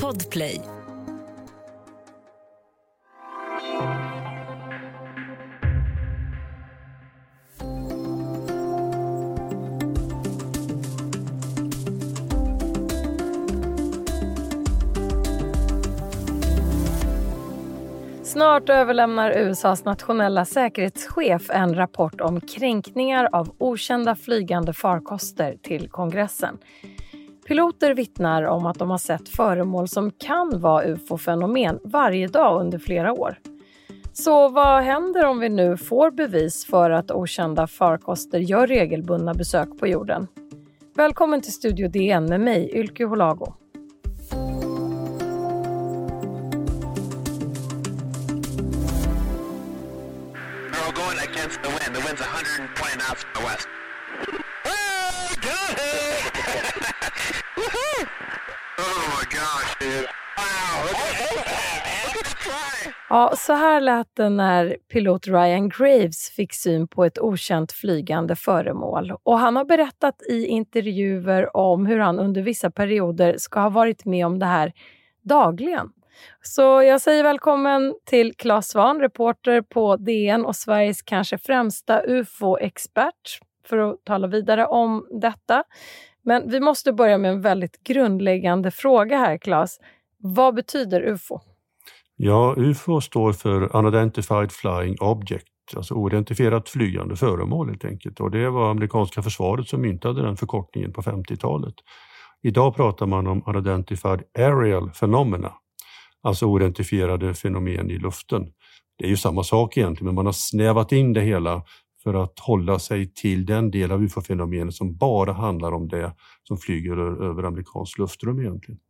Podplay. Snart överlämnar USAs nationella säkerhetschef en rapport om kränkningar av okända flygande farkoster till kongressen. Piloter vittnar om att de har sett föremål som kan vara ufo-fenomen varje dag under flera år. Så vad händer om vi nu får bevis för att okända farkoster gör regelbundna besök på jorden? Välkommen till Studio DN med mig, Ylke Holago. We're all going against the wind. The wind's 120 knots from the west. Ja, så här lät det när pilot Ryan Graves fick syn på ett okänt flygande föremål. Och han har berättat i intervjuer om hur han under vissa perioder ska ha varit med om det här dagligen. Så jag säger välkommen till Claes Svahn, reporter på DN och Sveriges kanske främsta ufo-expert för att tala vidare om detta. Men vi måste börja med en väldigt grundläggande fråga här, Claes. Vad betyder ufo? Ja, UFO står för Unidentified Flying Object, alltså oidentifierat flygande föremål helt enkelt. Och det var amerikanska försvaret som myntade den förkortningen på 50-talet. Idag pratar man om Unidentified Aerial Phenomena, alltså oidentifierade fenomen i luften. Det är ju samma sak egentligen, men man har snävat in det hela för att hålla sig till den del av ufo-fenomenet som bara handlar om det som flyger över amerikanskt luftrum egentligen.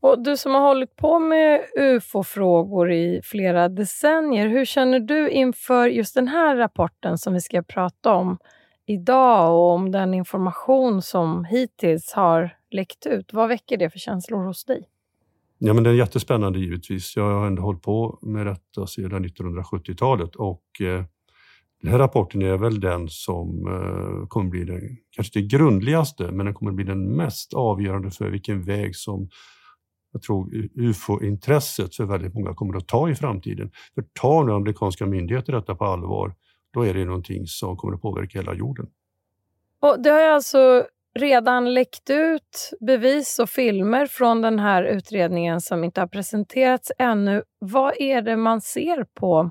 Och du som har hållit på med ufo-frågor i flera decennier, hur känner du inför just den här rapporten som vi ska prata om idag och om den information som hittills har läckt ut? Vad väcker det för känslor hos dig? Ja, men det är jättespännande givetvis. Jag har ändå hållit på med detta sedan 1970-talet och eh, den här rapporten är väl den som eh, kommer bli den, kanske det grundligaste, men den kommer bli den mest avgörande för vilken väg som jag tror ufo-intresset för väldigt många kommer att ta i framtiden. För tar nu amerikanska myndigheter detta på allvar, då är det någonting som kommer att påverka hela jorden. Och det har ju alltså redan läckt ut bevis och filmer från den här utredningen som inte har presenterats ännu. Vad är det man ser på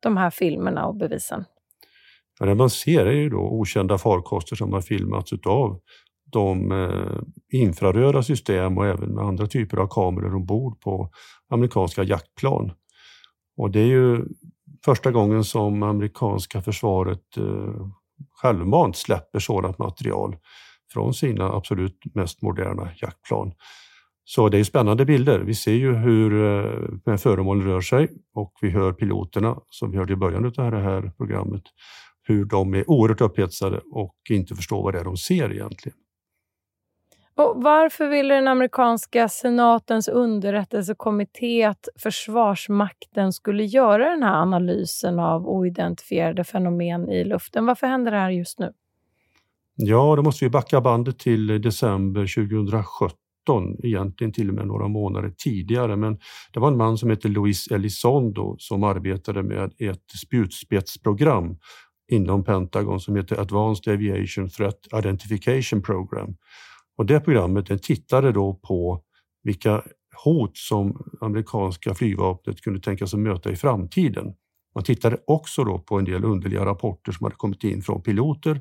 de här filmerna och bevisen? Ja, det man ser är ju då okända farkoster som har filmats utav de eh, infraröda system och även med andra typer av kameror ombord på amerikanska jaktplan. Och det är ju första gången som amerikanska försvaret eh, självmant släpper sådant material från sina absolut mest moderna jaktplan. Så det är spännande bilder. Vi ser ju hur eh, föremålen rör sig och vi hör piloterna, som vi hörde i början av det här programmet, hur de är oerhört upphetsade och inte förstår vad det är de ser egentligen. Och varför ville den amerikanska senatens underrättelsekommitté att Försvarsmakten skulle göra den här analysen av oidentifierade fenomen i luften? Varför händer det här just nu? Ja, då måste vi backa bandet till december 2017, egentligen till och med några månader tidigare. Men det var en man som heter Luis Elizondo som arbetade med ett spjutspetsprogram inom Pentagon som heter Advanced Aviation Threat Identification Program. Och det programmet den tittade då på vilka hot som amerikanska flygvapnet kunde tänka sig möta i framtiden. Man tittade också då på en del underliga rapporter som hade kommit in från piloter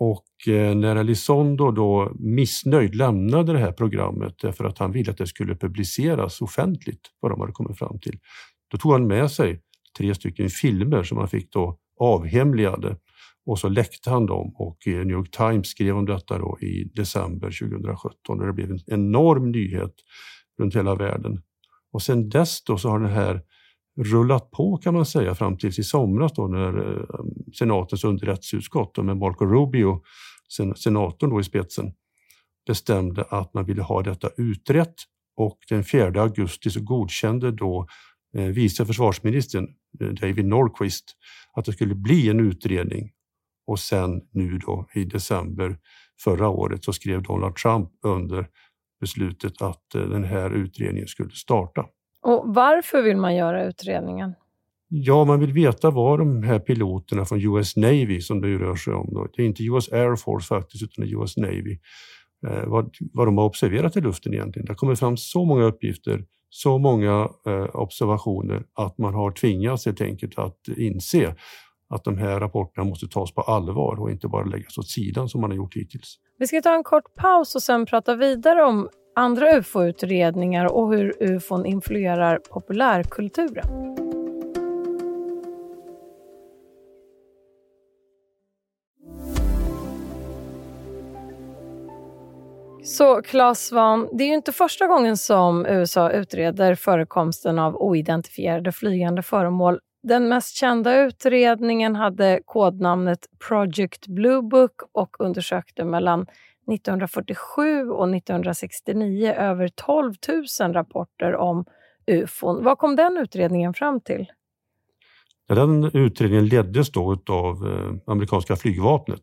och eh, när Elizondo då missnöjd lämnade det här programmet därför att han ville att det skulle publiceras offentligt vad de hade kommit fram till. Då tog han med sig tre stycken filmer som han fick då avhemligade och så läckte han dem och eh, New York Times skrev om detta då i december 2017 och det blev en enorm nyhet runt hela världen. Och sen dess då så har den här rullat på kan man säga fram tills i somras då när eh, senatens underrättelseutskott med Marco Rubio, sen, senatorn då i spetsen, bestämde att man ville ha detta utrett och den 4 augusti så godkände då eh, vice försvarsministern David Norquist att det skulle bli en utredning och sen nu då i december förra året så skrev Donald Trump under beslutet att eh, den här utredningen skulle starta. Och varför vill man göra utredningen? Ja, man vill veta vad de här piloterna från US Navy, som det ju rör sig om, då, det är inte US Air Force faktiskt, utan US Navy, eh, vad, vad de har observerat i luften egentligen. Det kommit fram så många uppgifter, så många eh, observationer att man har tvingats helt enkelt att inse att de här rapporterna måste tas på allvar och inte bara läggas åt sidan som man har gjort hittills. Vi ska ta en kort paus och sen prata vidare om andra ufo-utredningar och hur ufon influerar populärkulturen. Så Claes Svahn, det är ju inte första gången som USA utreder förekomsten av oidentifierade flygande föremål. Den mest kända utredningen hade kodnamnet Project Blue Book och undersökte mellan 1947 och 1969 över 12 000 rapporter om ufon. Vad kom den utredningen fram till? Den utredningen leddes då av eh, amerikanska flygvapnet.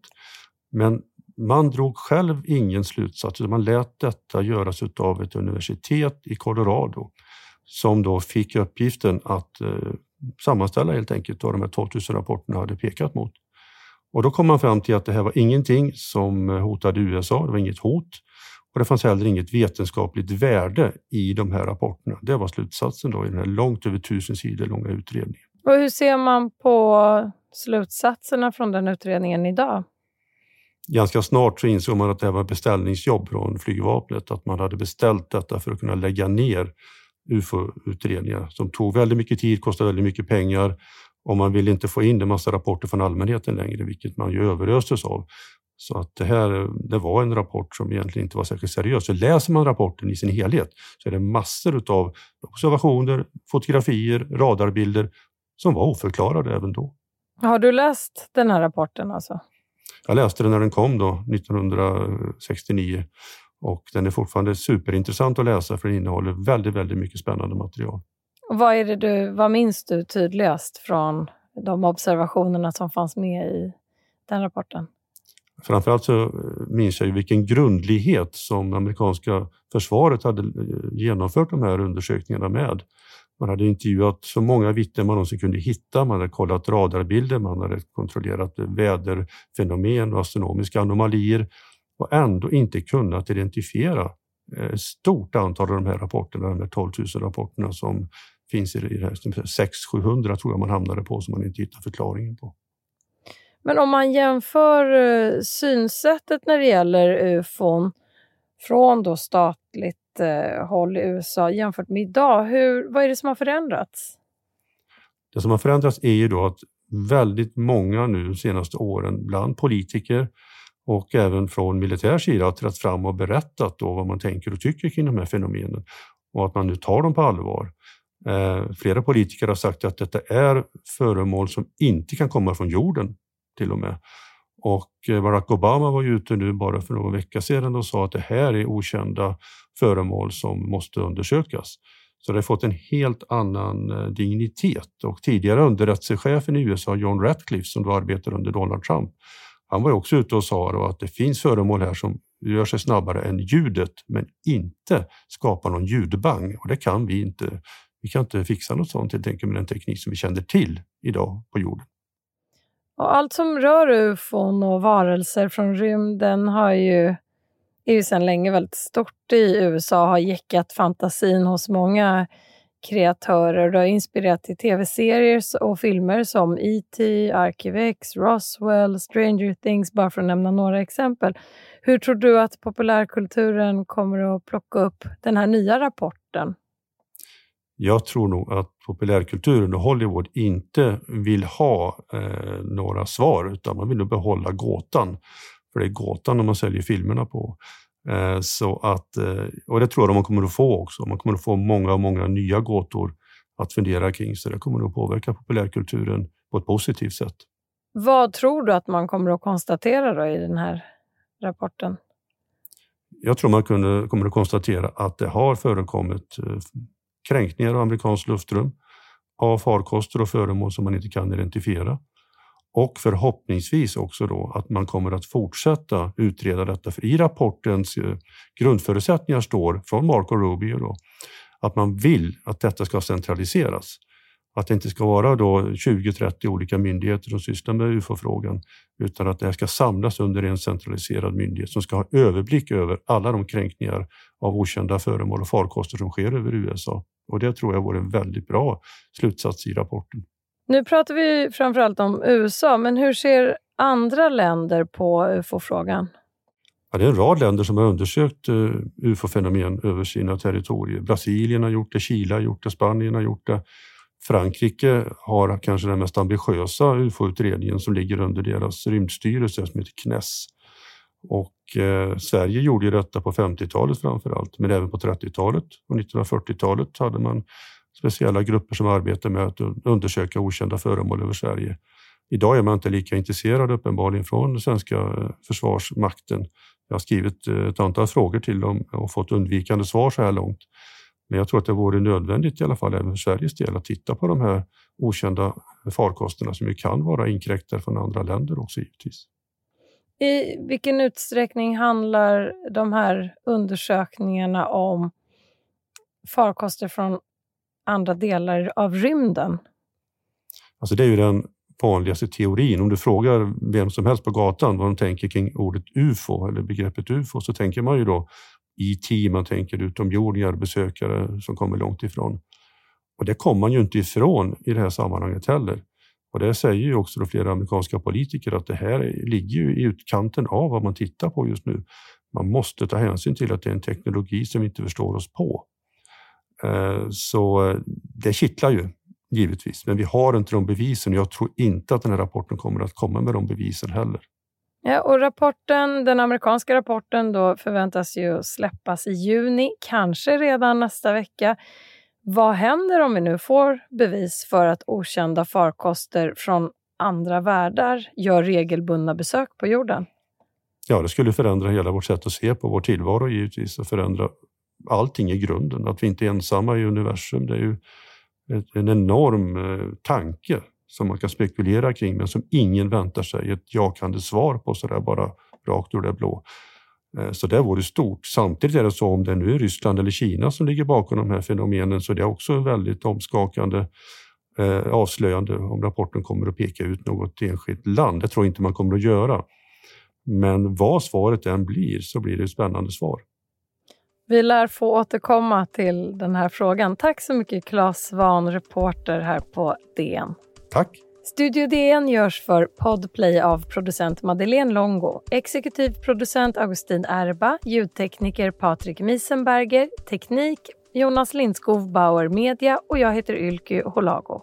Men man drog själv ingen slutsats, utan man lät detta göras av ett universitet i Colorado som då fick uppgiften att eh, sammanställa helt enkelt vad de här 12 000 rapporterna hade pekat mot. Och då kom man fram till att det här var ingenting som hotade USA, det var inget hot och det fanns heller inget vetenskapligt värde i de här rapporterna. Det var slutsatsen då i den här långt över tusen sidor långa utredningen. Och hur ser man på slutsatserna från den utredningen idag? Ganska snart så insåg man att det här var beställningsjobb från flygvapnet, att man hade beställt detta för att kunna lägga ner UFO-utredningar som tog väldigt mycket tid, kostade väldigt mycket pengar och man ville inte få in en massa rapporter från allmänheten längre, vilket man ju överöstes av. Så att det här det var en rapport som egentligen inte var särskilt seriös. Så läser man rapporten i sin helhet så är det massor av observationer, fotografier, radarbilder som var oförklarade även då. Har du läst den här rapporten alltså? Jag läste den när den kom då, 1969 och den är fortfarande superintressant att läsa för den innehåller väldigt, väldigt mycket spännande material. Och vad, är det du, vad minns du tydligast från de observationerna som fanns med i den rapporten? Framförallt så minns jag ju vilken grundlighet som amerikanska försvaret hade eh, genomfört de här undersökningarna med. Man hade intervjuat så många vittnen man någonsin kunde hitta. Man hade kollat radarbilder, man hade kontrollerat väderfenomen och astronomiska anomalier och ändå inte kunnat identifiera ett stort antal av de här rapporterna, de här 12 000 rapporterna som finns i det här 600-700 tror jag man hamnade på som man inte hittar förklaringen på. Men om man jämför eh, synsättet när det gäller ufon från då statligt Eh, håll i USA jämfört med idag, hur, vad är det som har förändrats? Det som har förändrats är ju då att väldigt många nu de senaste åren bland politiker och även från militär sida har trätt fram och berättat då vad man tänker och tycker kring de här fenomenen och att man nu tar dem på allvar. Eh, flera politiker har sagt att detta är föremål som inte kan komma från jorden till och med. Och eh, Barack Obama var ju ute nu bara för några vecka sedan och sa att det här är okända föremål som måste undersökas. Så det har fått en helt annan eh, dignitet och tidigare underrättelsechefen i USA, John Ratcliffe, som då arbetar under Donald Trump, han var också ute och sa att det finns föremål här som rör sig snabbare än ljudet men inte skapar någon ljudbang och det kan vi inte. Vi kan inte fixa något sånt helt enkelt med den teknik som vi känner till idag på jorden. Och allt som rör ufon och varelser från rymden har ju, är ju sedan länge väldigt stort i USA och har jäckat fantasin hos många kreatörer. Det har inspirerat till tv-serier och filmer som E.T., Arkivex, Roswell, Stranger Things, bara för att nämna några exempel. Hur tror du att populärkulturen kommer att plocka upp den här nya rapporten? Jag tror nog att populärkulturen och Hollywood inte vill ha eh, några svar utan man vill nog behålla gåtan. För det är gåtan man säljer filmerna på. Eh, så att, eh, och det tror jag man kommer att få också. Man kommer att få många, många nya gåtor att fundera kring. Så det kommer att påverka populärkulturen på ett positivt sätt. Vad tror du att man kommer att konstatera då i den här rapporten? Jag tror man kunde, kommer att konstatera att det har förekommit eh, kränkningar av amerikanskt luftrum av farkoster och föremål som man inte kan identifiera. och förhoppningsvis också då att man kommer att fortsätta utreda detta. För i rapportens eh, grundförutsättningar står från Marco Rubio då, att man vill att detta ska centraliseras. Att det inte ska vara 20-30 olika myndigheter som sysslar med UFO-frågan utan att det här ska samlas under en centraliserad myndighet som ska ha överblick över alla de kränkningar av okända föremål och farkoster som sker över USA. Och det tror jag vore en väldigt bra slutsats i rapporten. Nu pratar vi framförallt om USA, men hur ser andra länder på ufo-frågan? Ja, det är en rad länder som har undersökt uh, ufo-fenomen över sina territorier. Brasilien har gjort det, Chile har gjort det, Spanien har gjort det. Frankrike har kanske den mest ambitiösa ufo-utredningen som ligger under deras rymdstyrelse som heter CNES. Och eh, Sverige gjorde ju detta på 50-talet framför allt, men även på 30-talet och 1940-talet hade man speciella grupper som arbetar med att undersöka okända föremål över Sverige. Idag är man inte lika intresserad uppenbarligen från den svenska eh, försvarsmakten. Jag har skrivit eh, ett antal frågor till dem och fått undvikande svar så här långt. Men jag tror att det vore nödvändigt i alla fall även för Sveriges del att titta på de här okända farkosterna som ju kan vara inkräktare från andra länder också givetvis. I vilken utsträckning handlar de här undersökningarna om farkoster från andra delar av rymden? Alltså det är ju den vanligaste teorin. Om du frågar vem som helst på gatan vad de tänker kring ordet UFO eller begreppet UFO så tänker man ju då IT, man tänker utomjordingar, besökare som kommer långt ifrån. Och det kommer man ju inte ifrån i det här sammanhanget heller. Och det säger ju också flera amerikanska politiker att det här ligger ju i utkanten av vad man tittar på just nu. Man måste ta hänsyn till att det är en teknologi som vi inte förstår oss på. Eh, så eh, det kittlar ju givetvis, men vi har inte de bevisen. Jag tror inte att den här rapporten kommer att komma med de bevisen heller. Ja, och rapporten, den amerikanska rapporten då förväntas ju släppas i juni, kanske redan nästa vecka. Vad händer om vi nu får bevis för att okända farkoster från andra världar gör regelbundna besök på jorden? Ja, det skulle förändra hela vårt sätt att se på vår tillvaro givetvis och förändra allting i grunden. Att vi inte är ensamma i universum, det är ju en enorm eh, tanke som man kan spekulera kring men som ingen väntar sig ett jakande svar på sådär bara rakt ur det blå. Eh, så det vore stort. Samtidigt är det så om det nu är Ryssland eller Kina som ligger bakom de här fenomenen så det är också väldigt omskakande eh, avslöjande om rapporten kommer att peka ut något enskilt land. Det tror jag inte man kommer att göra. Men vad svaret än blir så blir det ett spännande svar. Vi lär få återkomma till den här frågan. Tack så mycket Claes Svahn, reporter här på DN. Tack. Studio DN görs för Podplay av producent Madeleine Longo, exekutiv producent Augustin Erba, ljudtekniker Patrik Miesenberger, teknik Jonas Lindskov Bauer Media och jag heter Ylky Holago.